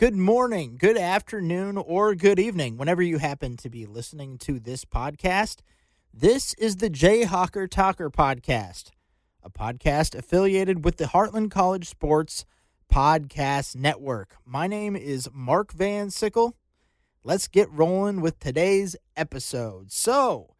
good morning, good afternoon, or good evening, whenever you happen to be listening to this podcast. This is the Jayhawker Talker Podcast, a podcast affiliated with the Heartland College Sports Podcast Network. My name is Mark Van Sickle. Let's get rolling with today's episode. So,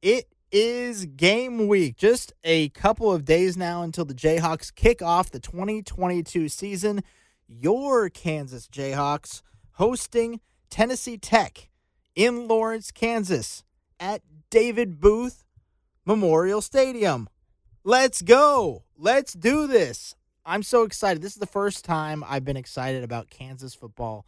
it is game week. Just a couple of days now until the Jayhawks kick off the 2022 season your Kansas Jayhawks hosting Tennessee Tech in Lawrence, Kansas at David Booth Memorial Stadium. Let's go. Let's do this. I'm so excited. This is the first time I've been excited about Kansas football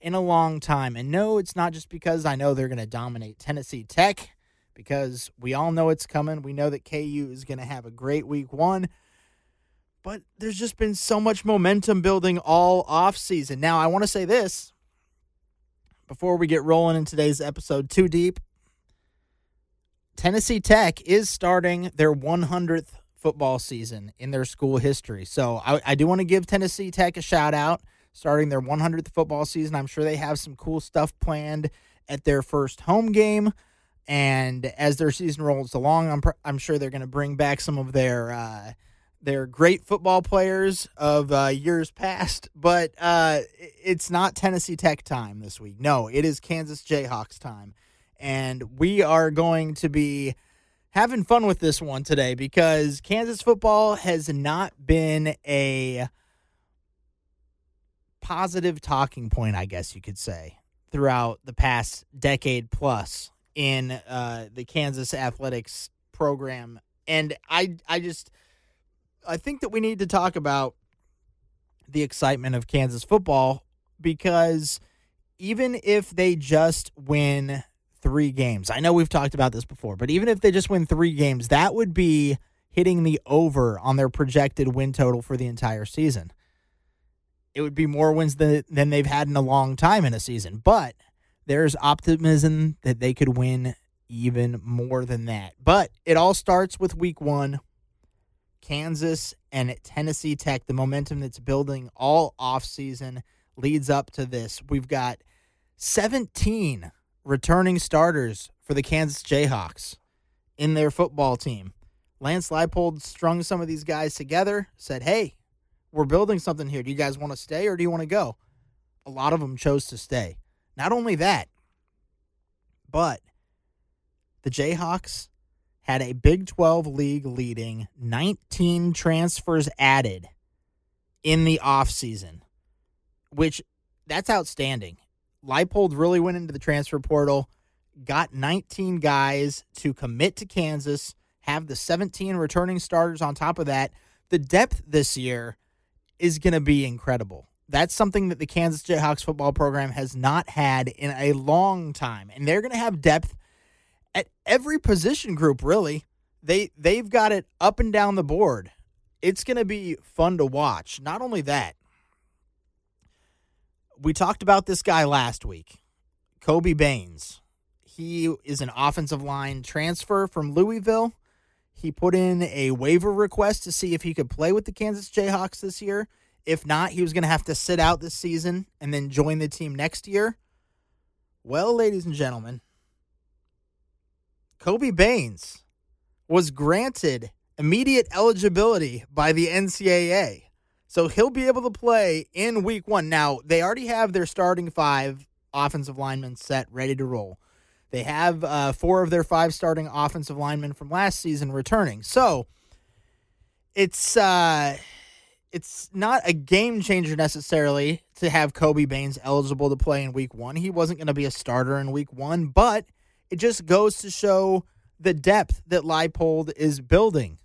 in a long time. And no, it's not just because I know they're going to dominate Tennessee Tech, because we all know it's coming. We know that KU is going to have a great week one but there's just been so much momentum building all off season. Now, I want to say this before we get rolling in today's episode too deep. Tennessee Tech is starting their 100th football season in their school history. So I, I do want to give Tennessee Tech a shout out starting their 100th football season. I'm sure they have some cool stuff planned at their first home game. And as their season rolls along, I'm, I'm sure they're going to bring back some of their. Uh, they're great football players of uh, years past, but uh, it's not Tennessee Tech time this week. No, it is Kansas Jayhawks time. And we are going to be having fun with this one today because Kansas football has not been a positive talking point, I guess you could say, throughout the past decade plus in uh, the Kansas athletics program. And I, I just I think that we need to talk about the excitement of Kansas football because even if they just win three games, I know we've talked about this before, but even if they just win three games, that would be hitting the over on their projected win total for the entire season. It would be more wins than, than they've had in a long time in a season, but there's optimism that they could win even more than that. But it all starts with week one Kansas and Tennessee Tech, the momentum that's building all offseason leads up to this. We've got 17 returning starters for the Kansas Jayhawks in their football team. Lance Leipold strung some of these guys together, said, Hey, we're building something here. Do you guys want to stay or do you want to go? A lot of them chose to stay. Not only that, but the Jayhawks had a Big 12 league leading 19 transfers added in the offseason, which that's outstanding. Leipold really went into the transfer portal, got 19 guys to commit to Kansas, have the 17 returning starters on top of that. The depth this year is going to be incredible. That's something that the Kansas Jayhawks football program has not had in a long time. And they're going to have depth at every position group really. They they've got it up and down the board. It's going to be fun to watch. Not only that, we talked about this guy last week, Kobe Baynes. He is an offensive line transfer from Louisville. He put in a waiver request to see if he could play with the Kansas Jayhawks this year. If not, he was going to have to sit out this season and then join the team next year. Well, ladies and gentlemen, Kobe Baynes was granted immediate eligibility by the NCAA. So he'll be able to play in week one. Now, they already have their starting five offensive linemen set, ready to roll. They have uh, four of their five starting offensive linemen from last season returning. So it's uh, it's not a game changer necessarily to have Kobe Baynes eligible to play in week one. He wasn't going to be a starter in week one, but it just goes to show the depth that Leipold is building.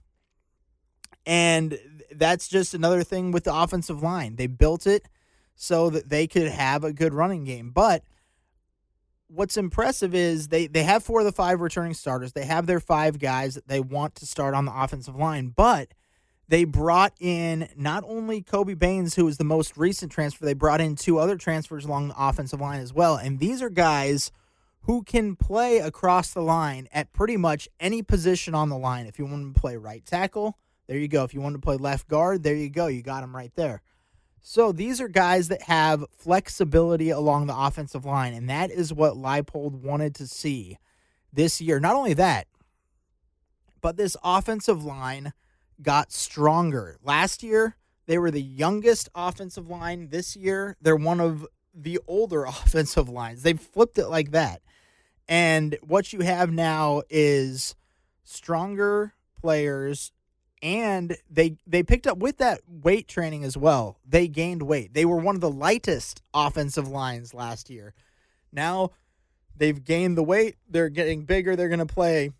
And that's just another thing with the offensive line. They built it so that they could have a good running game. But what's impressive is they, they have four of the five returning starters. They have their five guys that they want to start on the offensive line, but they brought in not only Kobe Baynes, who was the most recent transfer, they brought in two other transfers along the offensive line as well. And these are guys who can play across the line at pretty much any position on the line. If you want to play right tackle, there you go. If you want to play left guard, there you go. You got him right there. So these are guys that have flexibility along the offensive line, and that is what Leipold wanted to see this year. Not only that, but this offensive line got stronger. Last year, they were the youngest offensive line. This year, they're one of the older offensive lines. They've flipped it like that. And what you have now is stronger players and they they picked up with that weight training as well. They gained weight. They were one of the lightest offensive lines last year. Now they've gained the weight. They're getting bigger. They're going to play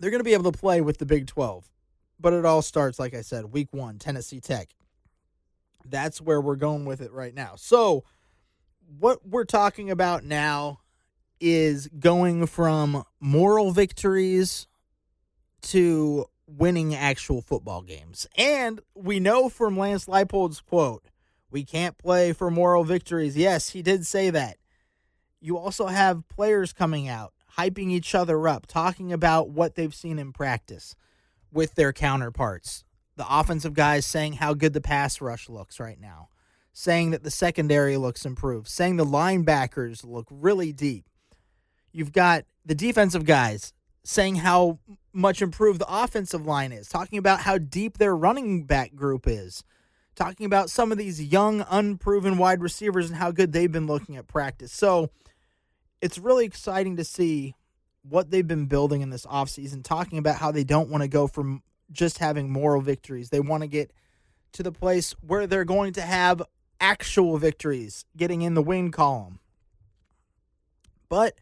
they're going to be able to play with the Big 12. But it all starts like I said, week 1, Tennessee Tech. That's where we're going with it right now. So, what we're talking about now is going from moral victories to winning actual football games. And we know from Lance Leipold's quote, we can't play for moral victories. Yes, he did say that. You also have players coming out, hyping each other up, talking about what they've seen in practice with their counterparts. The offensive guys saying how good the pass rush looks right now, saying that the secondary looks improved, saying the linebackers look really deep. You've got the defensive guys saying how much improved the offensive line is, talking about how deep their running back group is, talking about some of these young, unproven wide receivers and how good they've been looking at practice. So it's really exciting to see what they've been building in this offseason, talking about how they don't want to go from just having moral victories. They want to get to the place where they're going to have actual victories, getting in the win column. But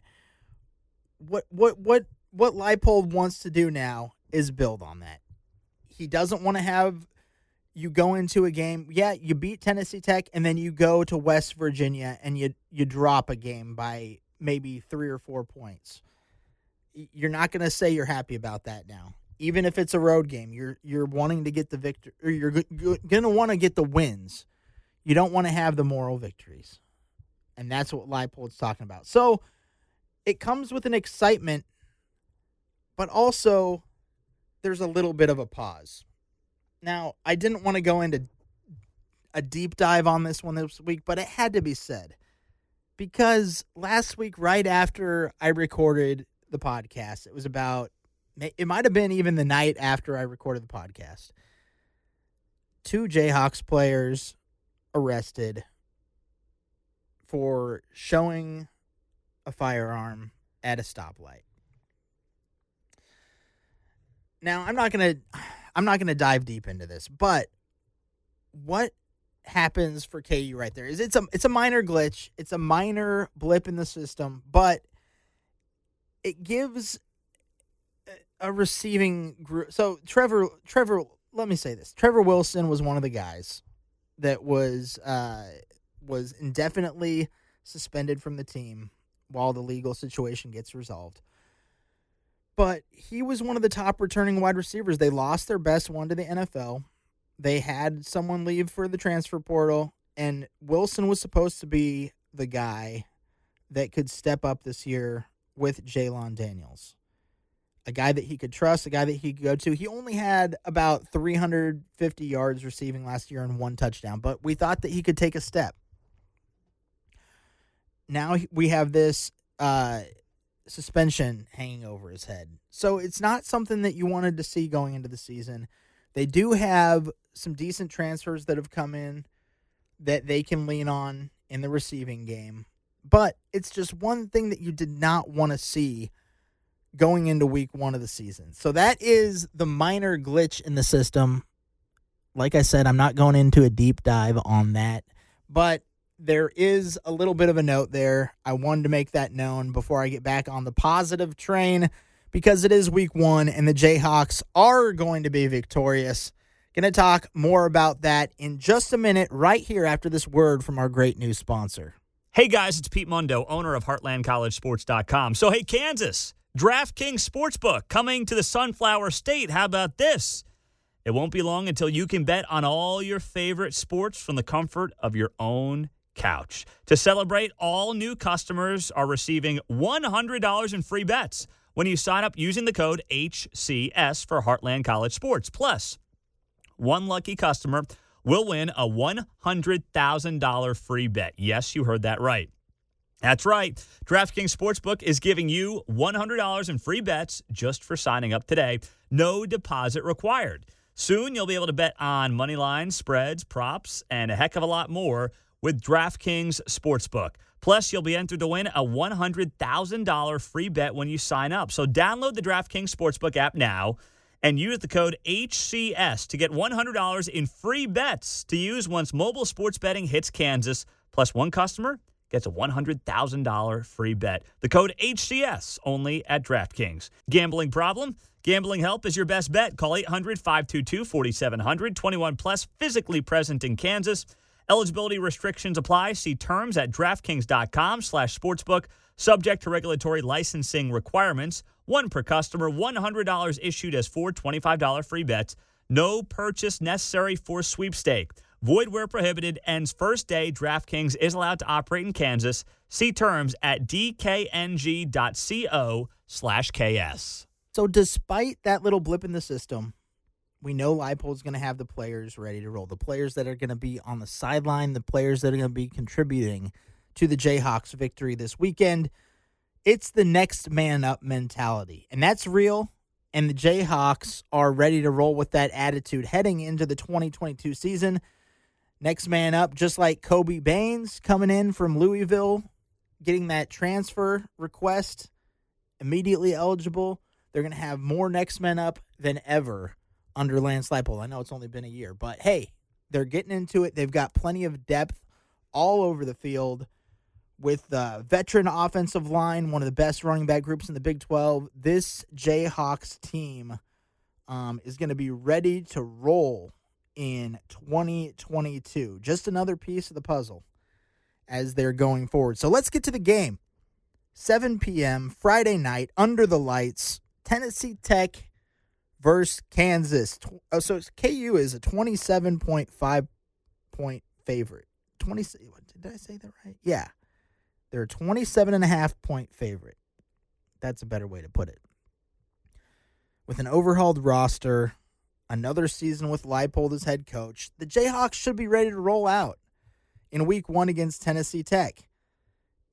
what what what what Leipold wants to do now is build on that. He doesn't want to have you go into a game, yeah, you beat Tennessee Tech and then you go to West Virginia and you you drop a game by maybe 3 or 4 points. You're not going to say you're happy about that now. Even if it's a road game, you're you're wanting to get the victor or you're going to want to get the wins. You don't want to have the moral victories. And that's what Leipold's talking about. So, it comes with an excitement but also there's a little bit of a pause. Now, I didn't want to go into a deep dive on this one this week, but it had to be said because last week, right after I recorded the podcast, it was about, it might have been even the night after I recorded the podcast. Two Jayhawks players arrested for showing a firearm at a stoplight. Now, I'm not going to I'm not going to dive deep into this, but what happens for KU right there is it's a it's a minor glitch, it's a minor blip in the system, but it gives a receiving group. So Trevor Trevor, let me say this. Trevor Wilson was one of the guys that was uh was indefinitely suspended from the team while the legal situation gets resolved but he was one of the top returning wide receivers. They lost their best one to the NFL. They had someone leave for the transfer portal, and Wilson was supposed to be the guy that could step up this year with Jalon Daniels. A guy that he could trust, a guy that he could go to. He only had about 350 yards receiving last year and one touchdown, but we thought that he could take a step. Now we have this uh, suspension hanging over his head. So it's not something that you wanted to see going into the season. They do have some decent transfers that have come in that they can lean on in the receiving game. But it's just one thing that you did not want to see going into week one of the season. So that is the minor glitch in the system. Like I said, I'm not going into a deep dive on that. But there is a little bit of a note there. I wanted to make that known before I get back on the positive train because it is week one and the Jayhawks are going to be victorious. Going to talk more about that in just a minute, right here after this word from our great new sponsor. Hey guys, it's Pete Mundo, owner of HeartlandCollegeSports.com. So, hey, Kansas, DraftKings Sportsbook coming to the Sunflower State. How about this? It won't be long until you can bet on all your favorite sports from the comfort of your own couch. To celebrate, all new customers are receiving $100 in free bets when you sign up using the code HCS for Heartland College Sports. Plus, one lucky customer will win a $100,000 free bet. Yes, you heard that right. That's right. DraftKings Sportsbook is giving you $100 in free bets just for signing up today. No deposit required. Soon you'll be able to bet on money lines, spreads, props, and a heck of a lot more with DraftKings Sportsbook. Plus, you'll be entered to win a $100,000 free bet when you sign up. So download the DraftKings Sportsbook app now and use the code HCS to get $100 in free bets to use once mobile sports betting hits Kansas. Plus, one customer gets a $100,000 free bet. The code HCS only at DraftKings. Gambling problem? Gambling help is your best bet. Call 800 522 4700. 21 plus, physically present in Kansas. Eligibility restrictions apply. See terms at DraftKings.com slash sportsbook. Subject to regulatory licensing requirements. One per customer. $100 issued as four $25 free bets. No purchase necessary for sweepstake. Void where prohibited. Ends first day. DraftKings is allowed to operate in Kansas. See terms at dkng.co slash KS. So, despite that little blip in the system, we know Leipold's going to have the players ready to roll. The players that are going to be on the sideline, the players that are going to be contributing to the Jayhawks' victory this weekend. It's the next man up mentality, and that's real. And the Jayhawks are ready to roll with that attitude heading into the 2022 season. Next man up, just like Kobe Baynes coming in from Louisville, getting that transfer request, immediately eligible. They're going to have more next men up than ever under Lance Leipold. I know it's only been a year, but hey, they're getting into it. They've got plenty of depth all over the field with the veteran offensive line, one of the best running back groups in the Big 12. This Jayhawks team um, is going to be ready to roll in 2022. Just another piece of the puzzle as they're going forward. So let's get to the game. 7 p.m. Friday night under the lights. Tennessee Tech versus Kansas. Oh, so KU is a 27.5 point favorite. 20 did I say that right? Yeah. They're a 27 and a half point favorite. That's a better way to put it. With an overhauled roster, another season with Leipold as head coach, the Jayhawks should be ready to roll out in week 1 against Tennessee Tech.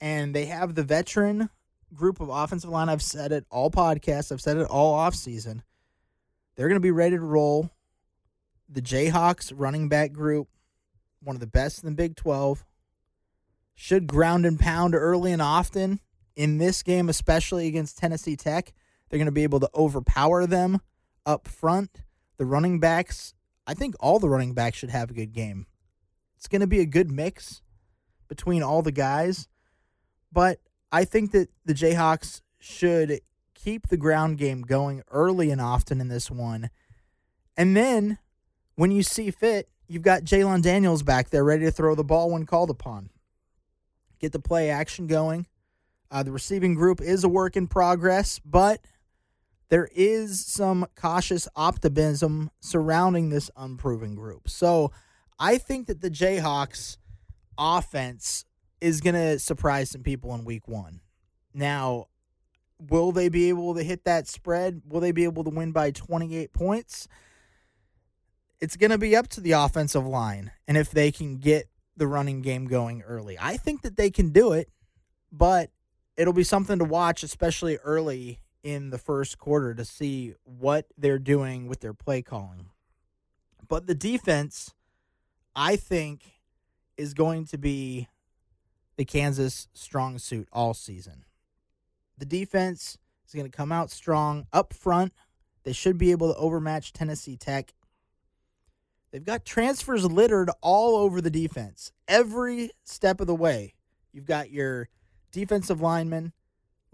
And they have the veteran group of offensive line. I've said it all podcasts, I've said it all off season. They're going to be ready to roll. The Jayhawks running back group, one of the best in the Big 12, should ground and pound early and often. In this game, especially against Tennessee Tech, they're going to be able to overpower them up front. The running backs, I think all the running backs should have a good game. It's going to be a good mix between all the guys. But I think that the Jayhawks should keep the ground game going early and often in this one. And then when you see fit, you've got Jalon Daniels back there ready to throw the ball when called upon get the play action going. Uh, the receiving group is a work in progress, but there is some cautious optimism surrounding this unproven group. So I think that the Jayhawks offense is going to surprise some people in week one. Now, will they be able to hit that spread? Will they be able to win by 28 points? It's going to be up to the offensive line and if they can get the running game going early. I think that they can do it, but it'll be something to watch, especially early in the first quarter, to see what they're doing with their play calling. But the defense, I think, is going to be the Kansas strong suit all season. The defense is going to come out strong up front. They should be able to overmatch Tennessee Tech They've got transfers littered all over the defense. Every step of the way, you've got your defensive linemen,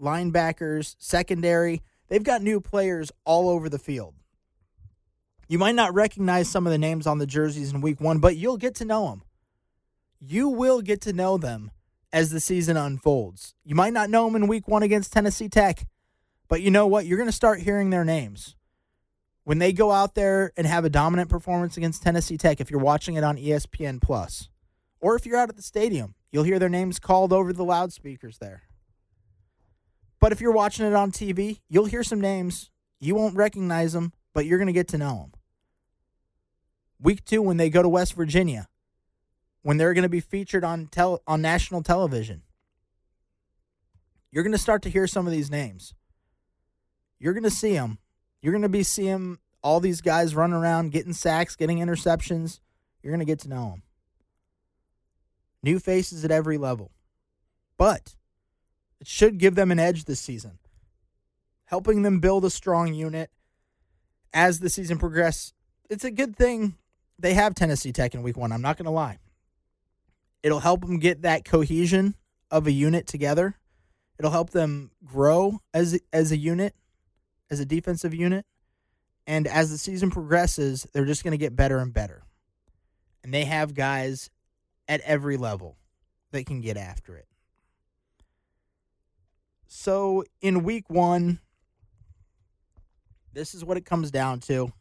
linebackers, secondary. They've got new players all over the field. You might not recognize some of the names on the jerseys in week one, but you'll get to know them. You will get to know them as the season unfolds. You might not know them in week one against Tennessee Tech, but you know what? You're going to start hearing their names when they go out there and have a dominant performance against Tennessee Tech, if you're watching it on ESPN Plus, or if you're out at the stadium, you'll hear their names called over the loudspeakers there. But if you're watching it on TV, you'll hear some names. You won't recognize them, but you're going to get to know them. Week two, when they go to West Virginia, when they're going to be featured on tel- on national television, you're going to start to hear some of these names. You're going to see them. You're going to be seeing all these guys running around, getting sacks, getting interceptions. You're going to get to know them. New faces at every level. But it should give them an edge this season, helping them build a strong unit as the season progresses. It's a good thing they have Tennessee Tech in week one. I'm not going to lie. It'll help them get that cohesion of a unit together. It'll help them grow as as a unit, as a defensive unit. And as the season progresses, they're just going to get better and better. And they have guys at every level that can get after it. So in week one, this is what it comes down to.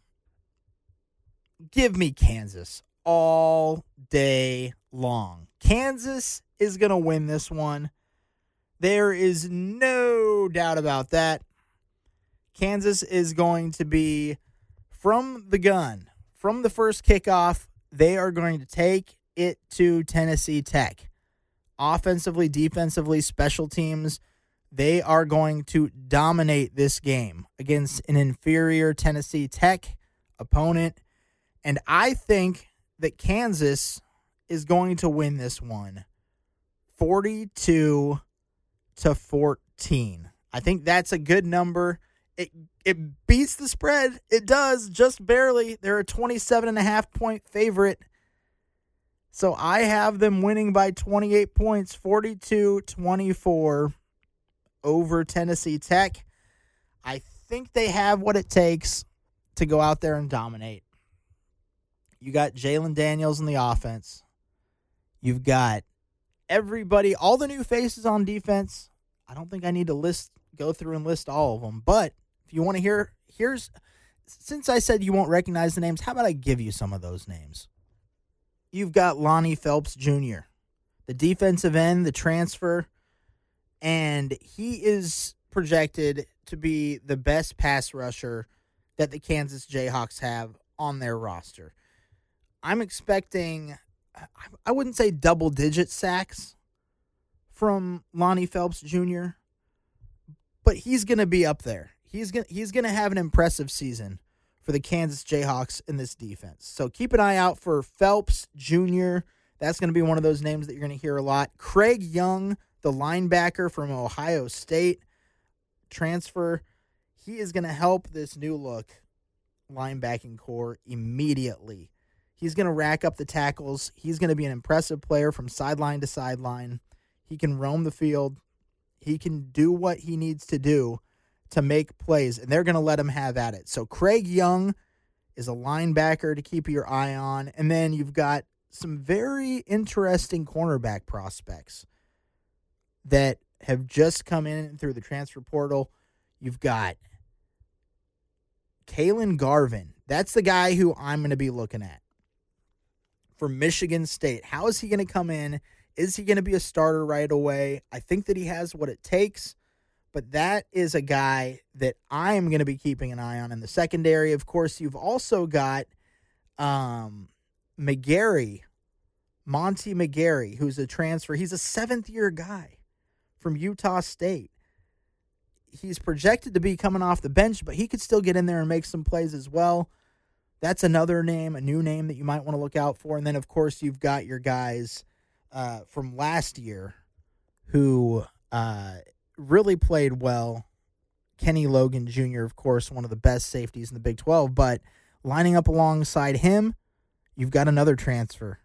Give me Kansas all day long. Kansas is going to win this one. There is no doubt about that. Kansas is going to be from the gun, from the first kickoff, they are going to take it to Tennessee Tech. Offensively, defensively, special teams, they are going to dominate this game against an inferior Tennessee Tech opponent. And I think that Kansas is going to win this one 42 to 14. I think that's a good number. It it beats the spread. It does just barely. They're a 27 and a half point favorite. So I have them winning by 28 points, 42-24 over Tennessee Tech. I think they have what it takes to go out there and dominate. You got Jalon Daniels in the offense. You've got everybody, all the new faces on defense. I don't think I need to list go through and list all of them, but if you want to hear, here's since I said you won't recognize the names, how about I give you some of those names? You've got Lonnie Phelps Jr., the defensive end, the transfer, and he is projected to be the best pass rusher that the Kansas Jayhawks have on their roster. I'm expecting, I wouldn't say double digit sacks from Lonnie Phelps Jr., but he's going to be up there. He's going he's going to have an impressive season for the Kansas Jayhawks in this defense. So keep an eye out for Phelps Jr. That's going to be one of those names that you're going to hear a lot. Craig Young, the linebacker from Ohio State, transfer. He is going to help this new look linebacking corps immediately. He's going to rack up the tackles. He's going to be an impressive player from sideline to sideline. He can roam the field. He can do what he needs to do to make plays, and they're going to let him have at it. So Craig Young is a linebacker to keep your eye on, and then you've got some very interesting cornerback prospects that have just come in through the transfer portal. You've got Kalon Gervin. That's the guy who I'm going to be looking at for Michigan State. How is he going to come in? Is he going to be a starter right away? I think that he has what it takes, but that is a guy that I am going to be keeping an eye on in the secondary. Of course, you've also got um, McGarry, Monty McGarry, who's a transfer. He's a seventh year guy from Utah State. He's projected to be coming off the bench, but he could still get in there and make some plays as well. That's another name, a new name that you might want to look out for. And then, of course, you've got your guys uh, from last year who uh, really played well. Kenny Logan Jr., of course, one of the best safeties in the Big 12, but lining up alongside him, you've got another transfer,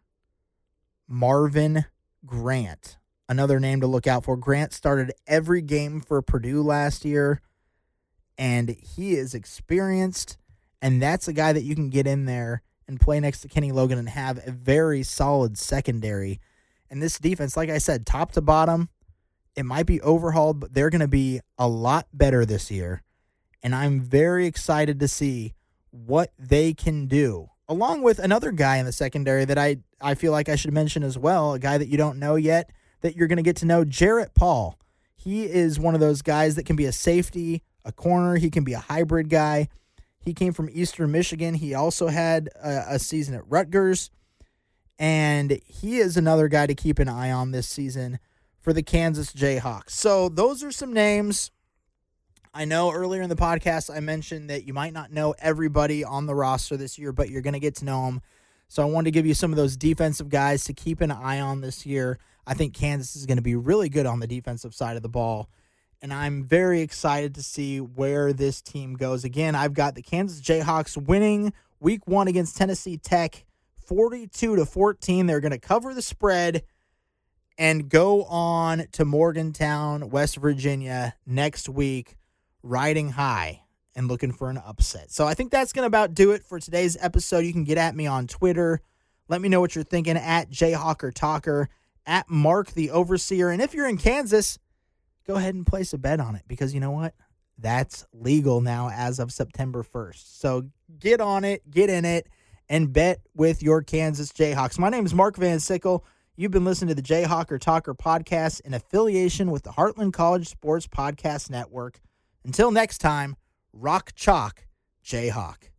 Marvin Grant. Another name to look out for. Grant started every game for Purdue last year, and he is experienced, and that's a guy that you can get in there and play next to Kenny Logan and have a very solid secondary and this defense, like I said, top to bottom, it might be overhauled, but they're going to be a lot better this year. And I'm very excited to see what they can do, along with another guy in the secondary that I, I feel like I should mention as well, a guy that you don't know yet that you're going to get to know, Jarrett Paul. He is one of those guys that can be a safety, a corner, he can be a hybrid guy. He came from Eastern Michigan. He also had a, a season at Rutgers. And he is another guy to keep an eye on this season for the Kansas Jayhawks. So those are some names. I know earlier in the podcast I mentioned that you might not know everybody on the roster this year, but you're going to get to know them. So I wanted to give you some of those defensive guys to keep an eye on this year. I think Kansas is going to be really good on the defensive side of the ball. And I'm very excited to see where this team goes. Again, I've got the Kansas Jayhawks winning week one against Tennessee Tech 42 to 14. They're going to cover the spread and go on to Morgantown, West Virginia next week, riding high and looking for an upset. So I think that's going to about do it for today's episode. You can get at me on Twitter. Let me know what you're thinking at Jayhawker Talker, at Mark the Overseer. And if you're in Kansas, go ahead and place a bet on it because you know what? That's legal now as of September 1st. So get on it, get in it, and bet with your Kansas Jayhawks. My name is Mark Van Sickle. You've been listening to the Jayhawker Talker podcast in affiliation with the Heartland College Sports Podcast Network. Until next time, rock chalk, Jayhawk.